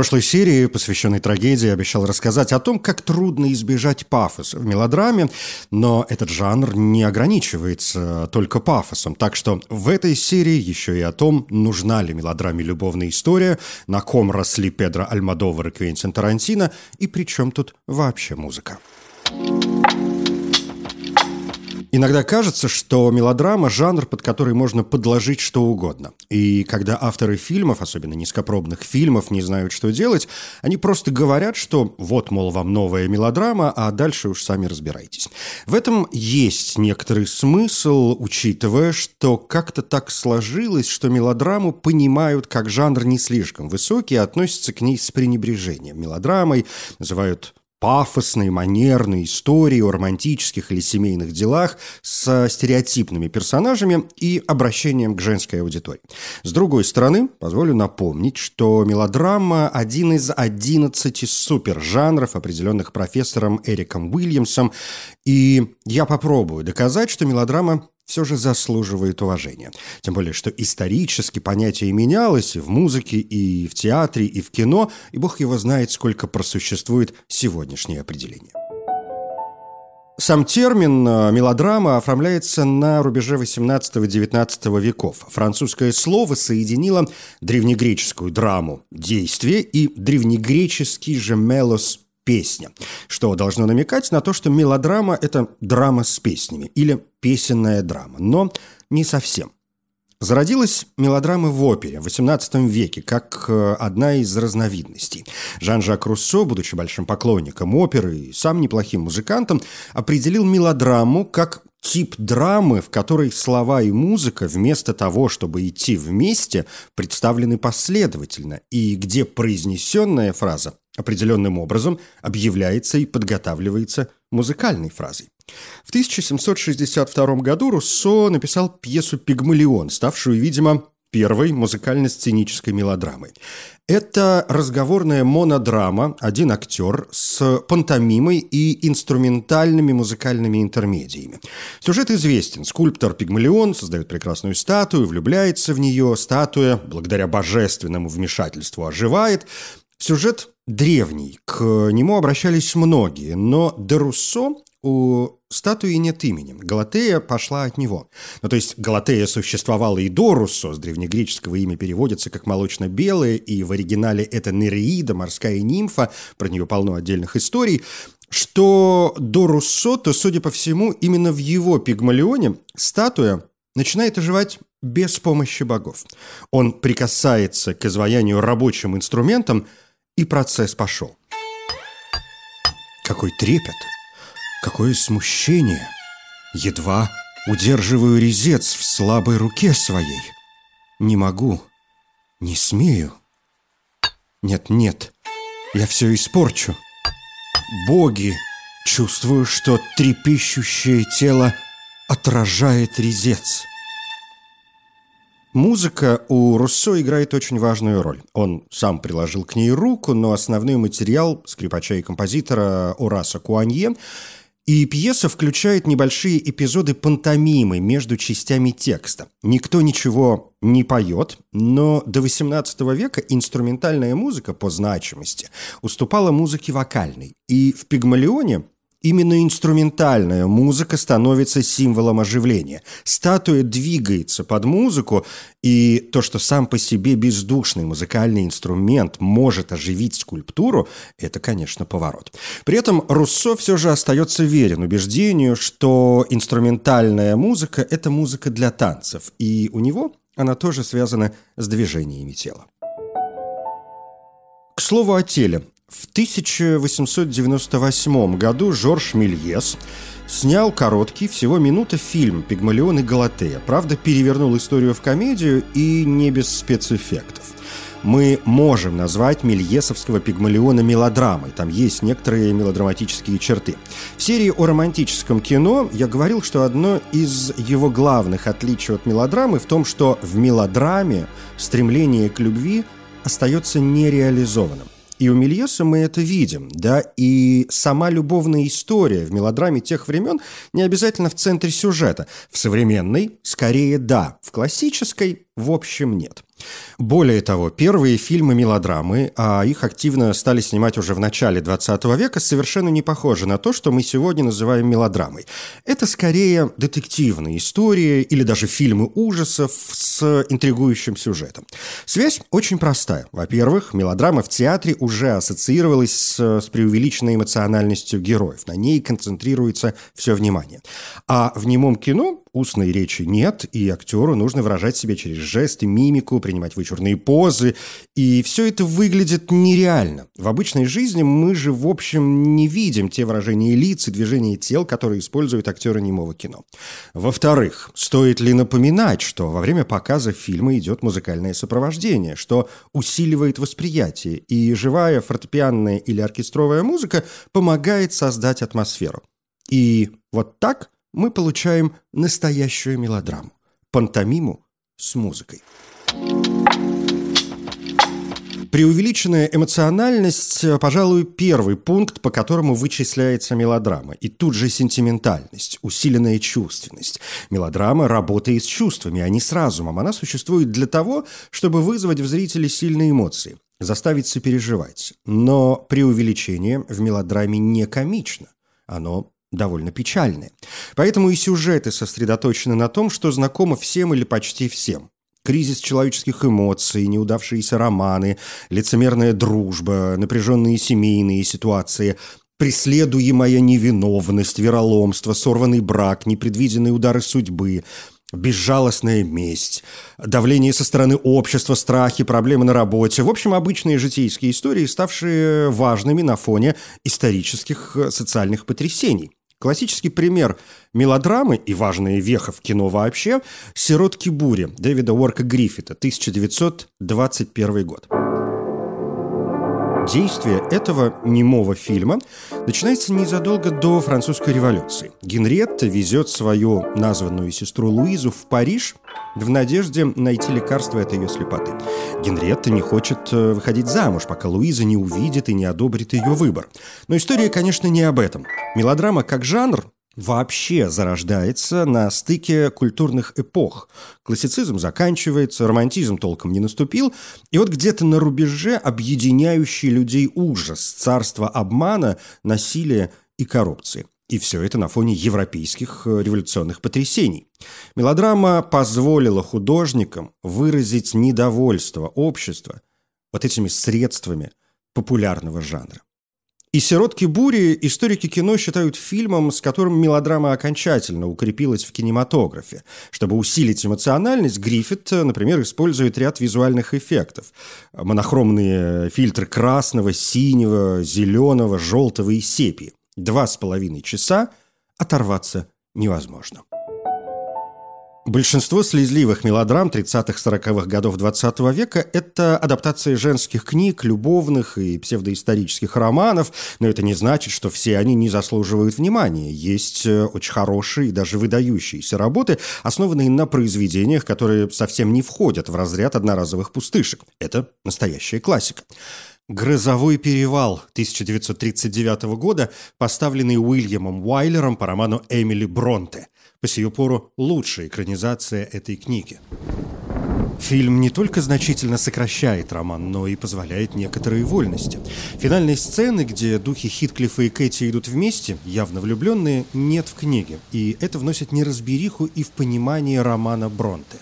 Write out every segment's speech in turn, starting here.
Прошлой серии, посвященной трагедии, обещал рассказать о том, как трудно избежать пафоса в мелодраме, но этот жанр не ограничивается только пафосом. Так что в этой серии еще и о том, нужна ли мелодраме любовная история, на ком росли Педро Альмадовар и Квентин Тарантино, и при чем тут вообще музыка. Иногда кажется, что мелодрама – жанр, под который можно подложить что угодно. И когда авторы фильмов, особенно низкопробных фильмов, не знают, что делать, они просто говорят, что вот, мол, вам новая мелодрама, а дальше уж сами разбирайтесь. В этом есть некоторый смысл, учитывая, что как-то так сложилось, что мелодраму понимают как жанр не слишком высокий и относятся к ней с пренебрежением. Мелодрамой называют пафосные, манерные истории о романтических или семейных делах с стереотипными персонажами и обращением к женской аудитории. С другой стороны, позволю напомнить, что мелодрама – один из 11 супержанров, определенных профессором Эриком Уильямсом, и я попробую доказать, что мелодрама все же заслуживает уважения. Тем более, что исторически понятие менялось и в музыке, и в театре, и в кино, и бог его знает, сколько просуществует сегодняшнее определение. Сам термин э, «мелодрама» оформляется на рубеже 18-19 веков. Французское слово соединило древнегреческую драму «действие» и древнегреческий же «мелос» песня, что должно намекать на то, что мелодрама – это драма с песнями или песенная драма, но не совсем. Зародилась мелодрама в опере в XVIII веке как э, одна из разновидностей. Жан-Жак Руссо, будучи большим поклонником оперы и сам неплохим музыкантом, определил мелодраму как тип драмы, в которой слова и музыка вместо того, чтобы идти вместе, представлены последовательно, и где произнесенная фраза определенным образом объявляется и подготавливается музыкальной фразой. В 1762 году Руссо написал пьесу «Пигмалион», ставшую, видимо, первой музыкально-сценической мелодрамой. Это разговорная монодрама, один актер с пантомимой и инструментальными музыкальными интермедиями. Сюжет известен. Скульптор Пигмалион создает прекрасную статую, влюбляется в нее. Статуя, благодаря божественному вмешательству, оживает. Сюжет древний, к нему обращались многие, но де Руссо у статуи нет имени. Галатея пошла от него. Ну, то есть Галатея существовала и до Руссо, с древнегреческого имя переводится как «молочно-белая», и в оригинале это Нереида, морская нимфа, про нее полно отдельных историй. Что до Руссо, то, судя по всему, именно в его Пигмалионе статуя начинает оживать без помощи богов. Он прикасается к изваянию рабочим инструментом, и процесс пошел. Какой трепет! Какое смущение! Едва удерживаю резец в слабой руке своей. Не могу, не смею. Нет, нет, я все испорчу. Боги, чувствую, что трепещущее тело отражает резец. Музыка у Руссо играет очень важную роль. Он сам приложил к ней руку, но основной материал скрипача и композитора Ураса Куанье и пьеса включает небольшие эпизоды пантомимы между частями текста. Никто ничего не поет, но до XVIII века инструментальная музыка по значимости уступала музыке вокальной. И в «Пигмалионе» Именно инструментальная музыка становится символом оживления. Статуя двигается под музыку, и то, что сам по себе бездушный музыкальный инструмент может оживить скульптуру, это, конечно, поворот. При этом Руссо все же остается верен убеждению, что инструментальная музыка – это музыка для танцев, и у него она тоже связана с движениями тела. К слову о теле. В 1898 году Жорж Мельес снял короткий, всего минута фильм «Пигмалион и Галатея». Правда, перевернул историю в комедию и не без спецэффектов. мы можем назвать Мельесовского пигмалиона мелодрамой. Там есть некоторые мелодраматические черты. В серии о романтическом кино я говорил, что одно из его главных отличий от мелодрамы в том, что в мелодраме стремление к любви остается нереализованным. И у Мельеса мы это видим, да, и сама любовная история в мелодраме тех времен не обязательно в центре сюжета. В современной скорее да, в классической в общем нет. Более того, первые фильмы-мелодрамы, а их активно стали снимать уже в начале 20 века, совершенно не похожи на то, что мы сегодня называем мелодрамой. Это скорее детективные истории или даже фильмы ужасов с интригующим сюжетом. Связь очень простая. Во-первых, мелодрама в театре уже ассоциировалась с, с преувеличенной эмоциональностью героев. На ней концентрируется все внимание. А в немом кино устной речи нет, и актеру нужно выражать себя через жесты, мимику, принимать вычурные позы, и все это выглядит нереально. В обычной жизни мы же, в общем, не видим те выражения лиц и движения тел, которые используют актеры немого кино. Во-вторых, стоит ли напоминать, что во время показа фильма идет музыкальное сопровождение, что усиливает восприятие, и живая фортепианная или оркестровая музыка помогает создать атмосферу. И вот так мы получаем настоящую мелодраму, пантомиму с музыкой. Преувеличенная эмоциональность, пожалуй, первый пункт, по которому вычисляется мелодрама. И тут же сентиментальность, усиленная чувственность. Мелодрама работает с чувствами, а не с разумом. Она существует для того, чтобы вызвать в зрителе сильные эмоции, заставить сопереживать. Но преувеличение в мелодраме не комично. Оно довольно печальное. Поэтому и сюжеты сосредоточены на том, что знакомо всем или почти всем. Кризис человеческих эмоций, неудавшиеся романы, лицемерная дружба, напряженные семейные ситуации, преследуемая невиновность, вероломство, сорванный брак, непредвиденные удары судьбы, безжалостная месть, давление со стороны общества, страхи, проблемы на работе. В общем, обычные житейские истории, ставшие важными на фоне исторических социальных потрясений. Классический пример мелодрамы и важная веха в кино вообще – «Сиротки бури» Дэвида Уорка Гриффита, 1921 год. Действие этого немого фильма начинается незадолго до французской революции. Генриетта везет свою названную сестру Луизу в Париж в надежде найти лекарство от ее слепоты. Генриетта не хочет э, выходить замуж, пока Луиза не увидит и не одобрит ее выбор. Но история, конечно, не об этом. Мелодрама как жанр вообще зарождается на стыке культурных эпох. Классицизм заканчивается, романтизм толком не наступил, и вот где-то на рубеже объединяющий людей ужас, царство обмана, насилия и коррупции. И все это на фоне европейских э, революционных потрясений. Мелодрама позволила художникам выразить недовольство общества вот этими средствами популярного жанра. И «Сиротки бури» историки кино считают фильмом, с которым мелодрама окончательно укрепилась в кинематографе. Чтобы усилить эмоциональность, Гриффит, например, использует ряд визуальных эффектов. Монохромные фильтры красного, синего, зеленого, желтого и сепии. Два с половиной часа оторваться невозможно. Большинство слезливых мелодрам 30-40-х годов 20 -го века – это адаптации женских книг, любовных и псевдоисторических романов, но это не значит, что все они не заслуживают внимания. Есть э, очень хорошие и даже выдающиеся работы, основанные на произведениях, которые совсем не входят в разряд одноразовых пустышек. Это настоящая классика. «Грозовой перевал» 1939 года, поставленный Уильямом Уайлером по роману Эмили Бронте – по сию пору лучшая экранизация этой книги. Фильм не только значительно сокращает роман, но и позволяет некоторые вольности. Финальной сцены, где духи Хитклифа и Кэти идут вместе, явно влюбленные, нет в книге. И это вносит неразбериху и в понимание романа Бронте.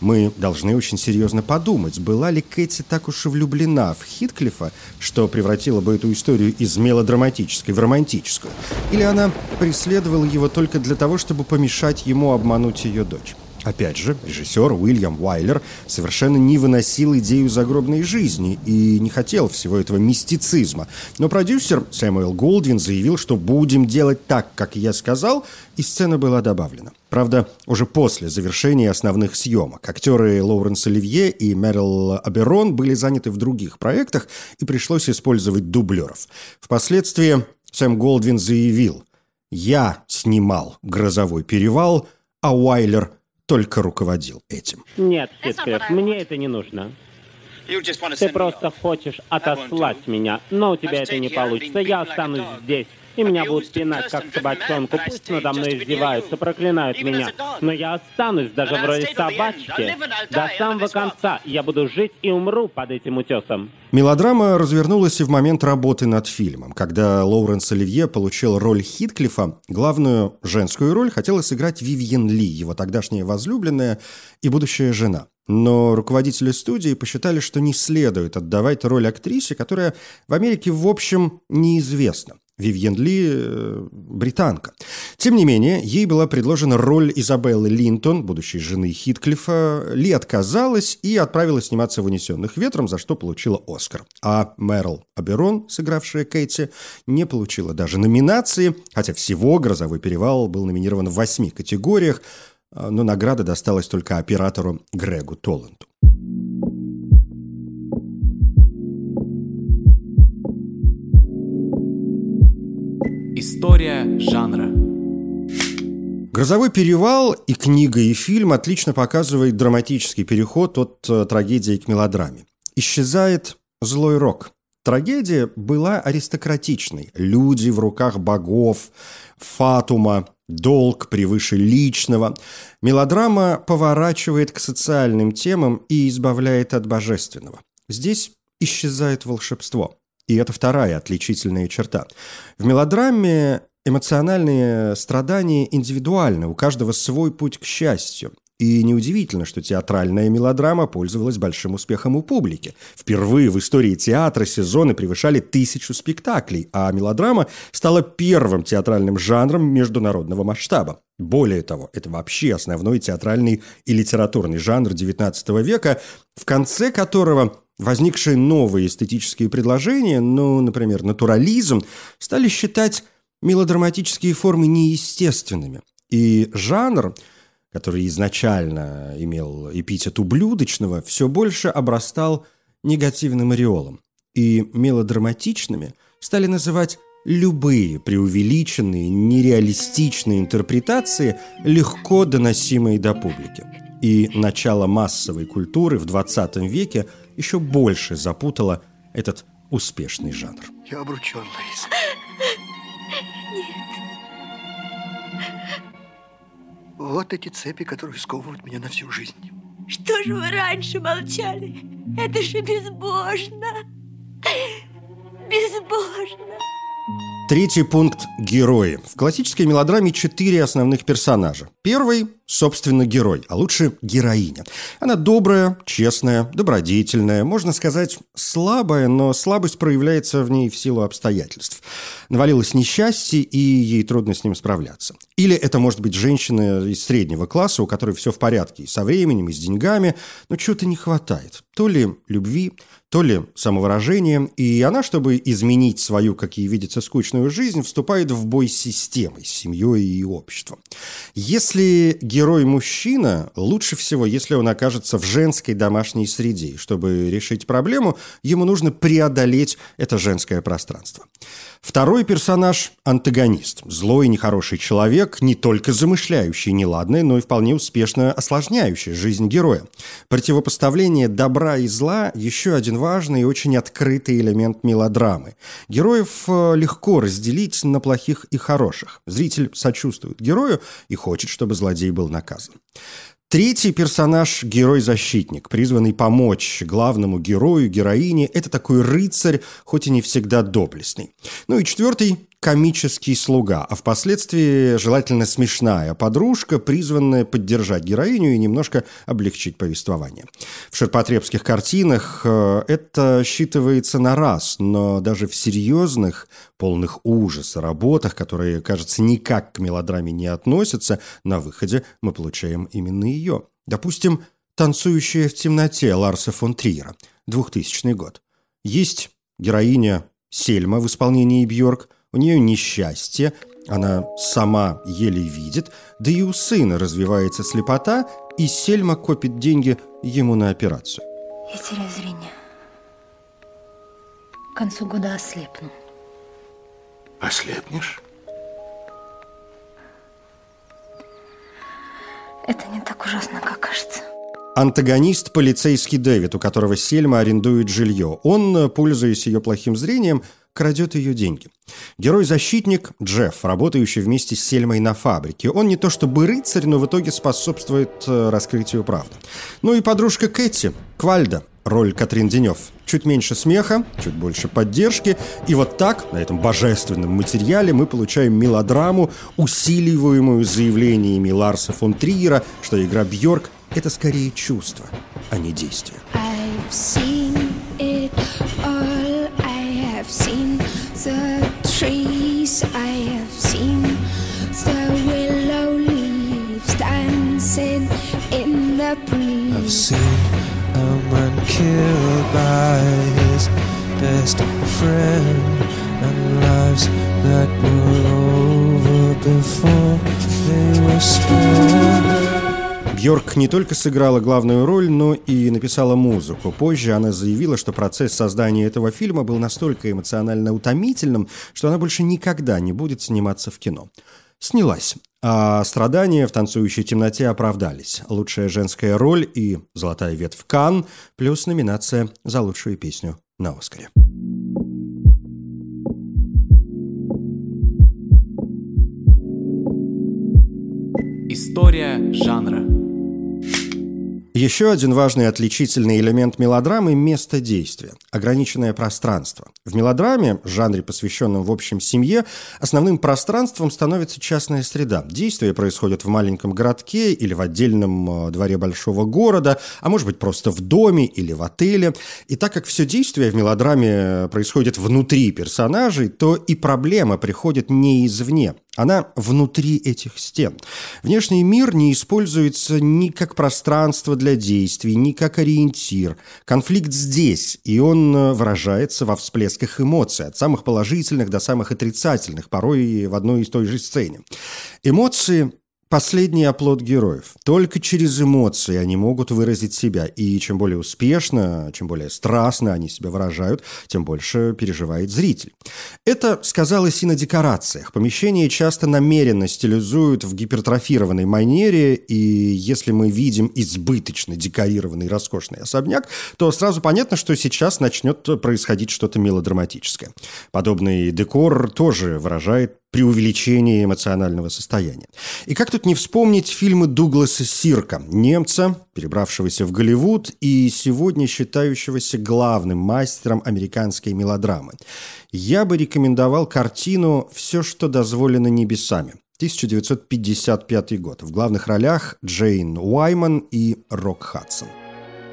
Мы должны очень серьезно подумать, была ли Кэти так уж и влюблена в Хитклифа, что превратила бы эту историю из мелодраматической в романтическую, или она преследовала его только для того, чтобы помешать ему обмануть ее дочь. Опять же, режиссер Уильям Уайлер совершенно не выносил идею загробной жизни и не хотел всего этого мистицизма. Но продюсер Сэмюэл Голдвин заявил, что будем делать так, как я сказал, и сцена была добавлена. Правда, уже после завершения основных съемок. Актеры Лоуренс Оливье и Мэрил Аберон были заняты в других проектах, и пришлось использовать дублеров. Впоследствии Сэм Голдвин заявил, «Я снимал «Грозовой перевал», а Уайлер только руководил этим. Нет, Хитклифф, мне это не нужно. Ты просто хочешь отослать меня, но у тебя это не получится. Я останусь здесь и меня будут пинать, как собачонку. Пусть надо мной издеваются, проклинают меня. Но я останусь даже в роли собачки. До самого конца я буду жить и умру под этим утесом. Мелодрама развернулась и в момент работы над фильмом. Когда Лоуренс Оливье получил роль Хитклифа, главную женскую роль хотела сыграть Вивьен Ли, его тогдашняя возлюбленная и будущая жена. Но руководители студии посчитали, что не следует отдавать роль актрисе, которая в Америке, в общем, неизвестна. Вивьен Ли э, – британка. Тем не менее, ей была предложена роль Изабеллы Линтон, будущей жены Хитклифа. Ли отказалась и отправилась сниматься в «Унесенных ветром», за что получила Оскар. А Мэрил Аберон, сыгравшая Кейти, не получила даже номинации, хотя всего «Грозовой перевал» был номинирован в восьми категориях, а, но награда досталась только оператору Грегу Толланту. История жанра. «Грозовой перевал» и книга, и фильм отлично показывает драматический переход от э, трагедии к мелодраме. Исчезает злой рок. Трагедия была аристократичной. Люди в руках богов, фатума, долг превыше личного. Мелодрама поворачивает к социальным темам и избавляет от божественного. Здесь исчезает волшебство. И это вторая отличительная черта. В мелодраме эмоциональные страдания индивидуальны, у каждого свой путь к счастью. И неудивительно, что театральная мелодрама пользовалась большим успехом у публики. Впервые в истории театра сезоны превышали тысячу спектаклей, а мелодрама стала первым театральным жанром международного масштаба. Более того, это вообще основной театральный и литературный жанр XIX века, в конце которого Возникшие новые эстетические предложения, ну, например, натурализм, стали считать мелодраматические формы неестественными. И жанр, который изначально имел эпитет ублюдочного, все больше обрастал негативным ореолом. И мелодраматичными стали называть любые преувеличенные, нереалистичные интерпретации, легко доносимые до публики. И начало массовой культуры в 20 веке – еще больше запутала этот успешный жанр. Я обручен, Лариса. Нет. Вот эти цепи, которые сковывают меня на всю жизнь. Что же вы раньше молчали? Это же безбожно. Безбожно. Третий пункт – герои. В классической мелодраме четыре основных персонажа. Первый – собственно, герой, а лучше героиня. Она добрая, честная, добродетельная, можно сказать, слабая, но слабость проявляется в ней в силу обстоятельств. Навалилось несчастье, и ей трудно с ним справляться. Или это может быть женщина из среднего класса, у которой все в порядке и со временем, и с деньгами, но чего-то не хватает. То ли любви, то ли самовыражение, и она, чтобы изменить свою, как ей видится, скучную жизнь, вступает в бой с системой, с семьей и обществом. Если герой-мужчина, лучше всего, если он окажется в женской домашней среде. Чтобы решить проблему, ему нужно преодолеть это женское пространство. Второй персонаж – антагонист. Злой и нехороший человек, не только замышляющий неладное, но и вполне успешно осложняющий жизнь героя. Противопоставление добра и зла – еще один важный и очень открытый элемент мелодрамы. Героев э, легко разделить на плохих и хороших. Зритель сочувствует герою и хочет, чтобы злодей был наказан. Третий персонаж – герой-защитник, призванный помочь главному герою, героине. Это такой рыцарь, хоть и не всегда доблестный. Ну и четвертый комический слуга, а впоследствии желательно смешная подружка, призванная поддержать героиню и немножко облегчить повествование. В ширпотребских картинах э, это считывается на раз, но даже в серьезных, полных ужаса работах, которые, кажется, никак к мелодраме не относятся, на выходе мы получаем именно ее. Допустим, «Танцующая в темноте» Ларса фон Триера, 2000 год. Есть героиня Сельма в исполнении Бьорк, у нее несчастье, она сама еле видит, да и у сына развивается слепота, и Сельма копит деньги ему на операцию. Я теряю зрение. К концу года ослепну. Ослепнешь? Это не так ужасно, как кажется. Антагонист – полицейский Дэвид, у которого Сельма арендует жилье. Он, пользуясь ее плохим зрением, крадет ее деньги. Герой-защитник Джефф, работающий вместе с Сельмой на фабрике. Он не то чтобы рыцарь, но в итоге способствует э, раскрытию правды. Ну и подружка Кэти, Квальда, роль Катрин Денев. Чуть меньше смеха, чуть больше поддержки. И вот так, на этом божественном материале, мы получаем мелодраму, усиливаемую заявлениями Ларса фон Триера, что игра Бьорк – это скорее чувство, а не действие. I've seen breeze. I've seen a man killed by his best friend and lives that were over before they were spent. Бьорк не только сыграла главную роль, но и написала музыку. Позже она заявила, что процесс создания этого фильма был настолько эмоционально утомительным, что она больше никогда не будет сниматься в кино. Снялась. А страдания в «Танцующей темноте» оправдались. Лучшая женская роль и «Золотая ветвь Кан», плюс номинация за лучшую песню на «Оскаре». История жанра. Еще один важный отличительный элемент мелодрамы – место действия, ограниченное пространство. В мелодраме, жанре, посвященном в общем семье, основным пространством становится частная среда. Действие происходит в маленьком городке или в отдельном э, дворе большого города, а может быть просто в доме или в отеле. И так как все действие в мелодраме происходит внутри персонажей, то и проблема приходит не извне, она внутри этих стен. Внешний мир не используется ни как пространство для действий, ни как ориентир. Конфликт здесь, и он э, выражается во всплесках эмоций, от самых положительных до самых отрицательных, порой в одной и той же сцене. Эмоции Последний оплот героев. Только через эмоции они могут выразить себя. И чем более успешно, чем более страстно они себя выражают, тем больше переживает зритель. Это сказалось и на декорациях. Помещения часто намеренно стилизуют в гипертрофированной манере, и если мы видим избыточно декорированный роскошный особняк, то сразу понятно, что сейчас начнет происходить что-то мелодраматическое. Подобный декор тоже выражает преувеличение эмоционального состояния. И как тут не вспомнить фильмы Дугласа Сирка, немца, перебравшегося в Голливуд и сегодня считающегося главным мастером американской мелодрамы. Я бы рекомендовал картину «Все, что дозволено небесами». 1955 год. В главных ролях Джейн Уайман и Рок Хадсон.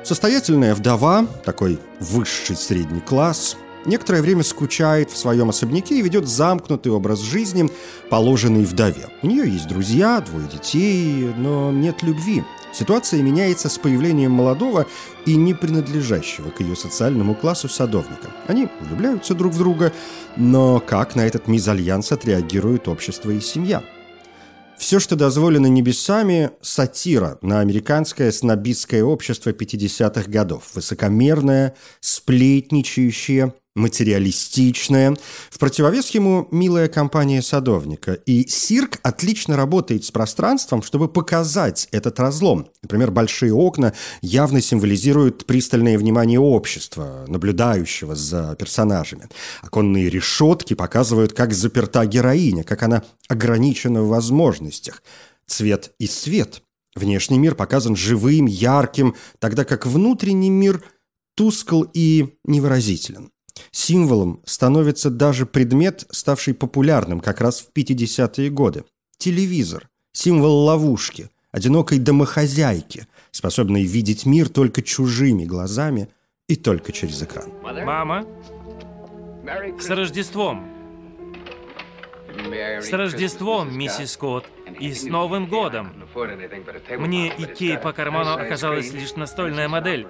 Состоятельная вдова, такой высший средний класс – некоторое время скучает в своем особняке и ведет замкнутый образ жизни, положенный вдове. У нее есть друзья, двое детей, но нет любви. Ситуация меняется с появлением молодого и не принадлежащего к ее социальному классу садовника. Они влюбляются друг в друга, но как на этот мизальянс отреагирует общество и семья? Все, что дозволено небесами – сатира на американское снобистское общество 50-х годов. Высокомерное, сплетничающее, материалистичная. В противовес ему милая компания садовника. И Сирк отлично работает с пространством, чтобы показать этот разлом. Например, большие окна явно символизируют пристальное внимание общества, наблюдающего за персонажами. Оконные решетки показывают, как заперта героиня, как она ограничена в возможностях. Цвет и свет. Внешний мир показан живым, ярким, тогда как внутренний мир тускл и невыразителен. Символом становится даже предмет, ставший популярным как раз в 50-е годы – телевизор, символ ловушки, одинокой домохозяйки, способной видеть мир только чужими глазами и только через экран. Мама, с Рождеством! С Рождеством, миссис Скотт, и с Новым годом! Мне идти по карману оказалась лишь настольная модель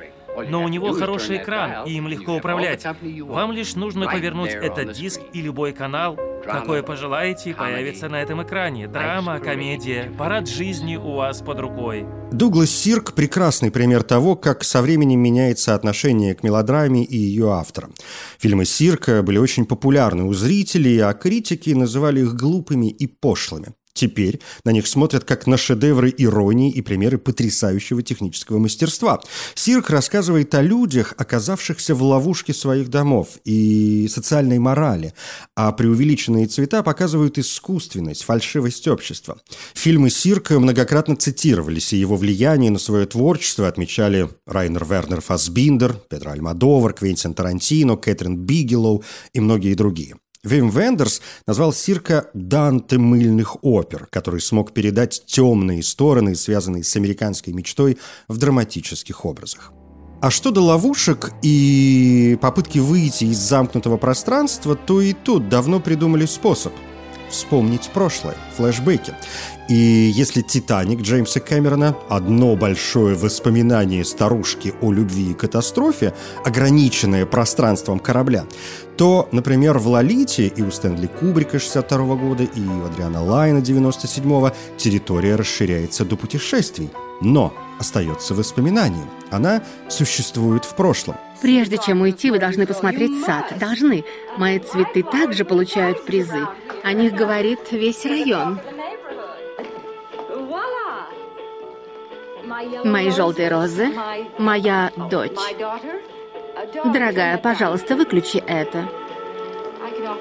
но у него хороший экран, и им легко управлять. Вам лишь нужно повернуть этот диск, и любой канал, какой пожелаете, появится на этом экране. Драма, комедия, парад жизни у вас под рукой. Дуглас Сирк – прекрасный пример того, как со временем меняется отношение к мелодраме и ее авторам. Фильмы Сирка были очень популярны у зрителей, а критики называли их глупыми и пошлыми. Теперь на них смотрят как на шедевры иронии и примеры потрясающего технического мастерства. Сирк рассказывает о людях, оказавшихся в ловушке своих домов и социальной морали, а преувеличенные цвета показывают искусственность, фальшивость общества. Фильмы Сирка многократно цитировались, и его влияние на свое творчество отмечали Райнер Вернер Фасбиндер, Педро Альмадовар, Квентин Тарантино, Кэтрин Бигелоу и многие другие. Вим Вендерс назвал Сирка «Данте мыльных опер», который смог передать темные стороны, связанные с американской мечтой, в драматических образах. А что до ловушек и попытки выйти из замкнутого пространства, то и тут давно придумали способ – вспомнить прошлое, флешбеки. И если «Титаник» Джеймса Кэмерона – одно большое воспоминание старушки о любви и катастрофе, ограниченное пространством корабля, то, например, в «Лолите» и у Стэнли Кубрика 62 года, и у Адриана Лайна 97-го территория расширяется до путешествий. Но остается воспоминанием. Она существует в прошлом. Прежде чем уйти, вы должны посмотреть сад. Должны. Мои цветы также получают призы. О них говорит весь район. Мои желтые розы, моя дочь. Дорогая, пожалуйста, выключи это.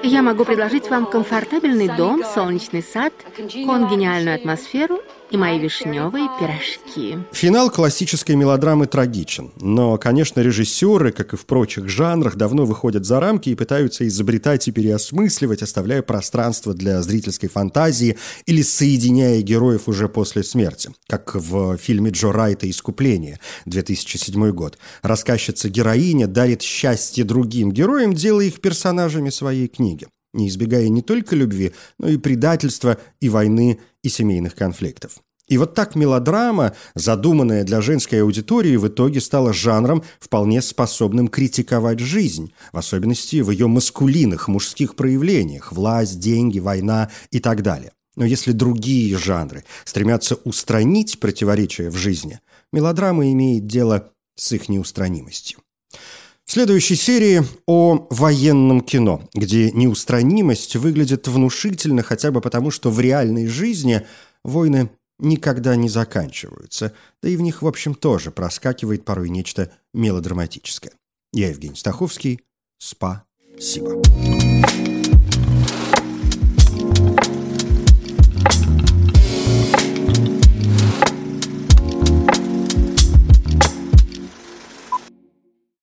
Я могу предложить вам комфортабельный дом, солнечный сад, конгениальную атмосферу и мои вишневые пирожки. Финал классической мелодрамы трагичен. Но, конечно, режиссеры, как и в прочих жанрах, давно выходят за рамки и пытаются изобретать и переосмысливать, оставляя пространство для зрительской фантазии или соединяя героев уже после смерти. Как в фильме Джо Райта «Искупление» 2007 год. Рассказчица-героиня дарит счастье другим героям, делая их персонажами своей книги не избегая не только любви, но и предательства, и войны, и семейных конфликтов. И вот так мелодрама, задуманная для женской аудитории, в итоге стала жанром, вполне способным критиковать жизнь, в особенности в ее маскулинных, мужских проявлениях – власть, деньги, война и так далее. Но если другие жанры стремятся устранить противоречия в жизни, мелодрама имеет дело с их неустранимостью. В следующей серии о военном кино, где неустранимость выглядит внушительно хотя бы потому, что в реальной жизни войны никогда не заканчиваются, да и в них, в общем, тоже проскакивает порой нечто мелодраматическое. Я Евгений Стаховский. Спасибо.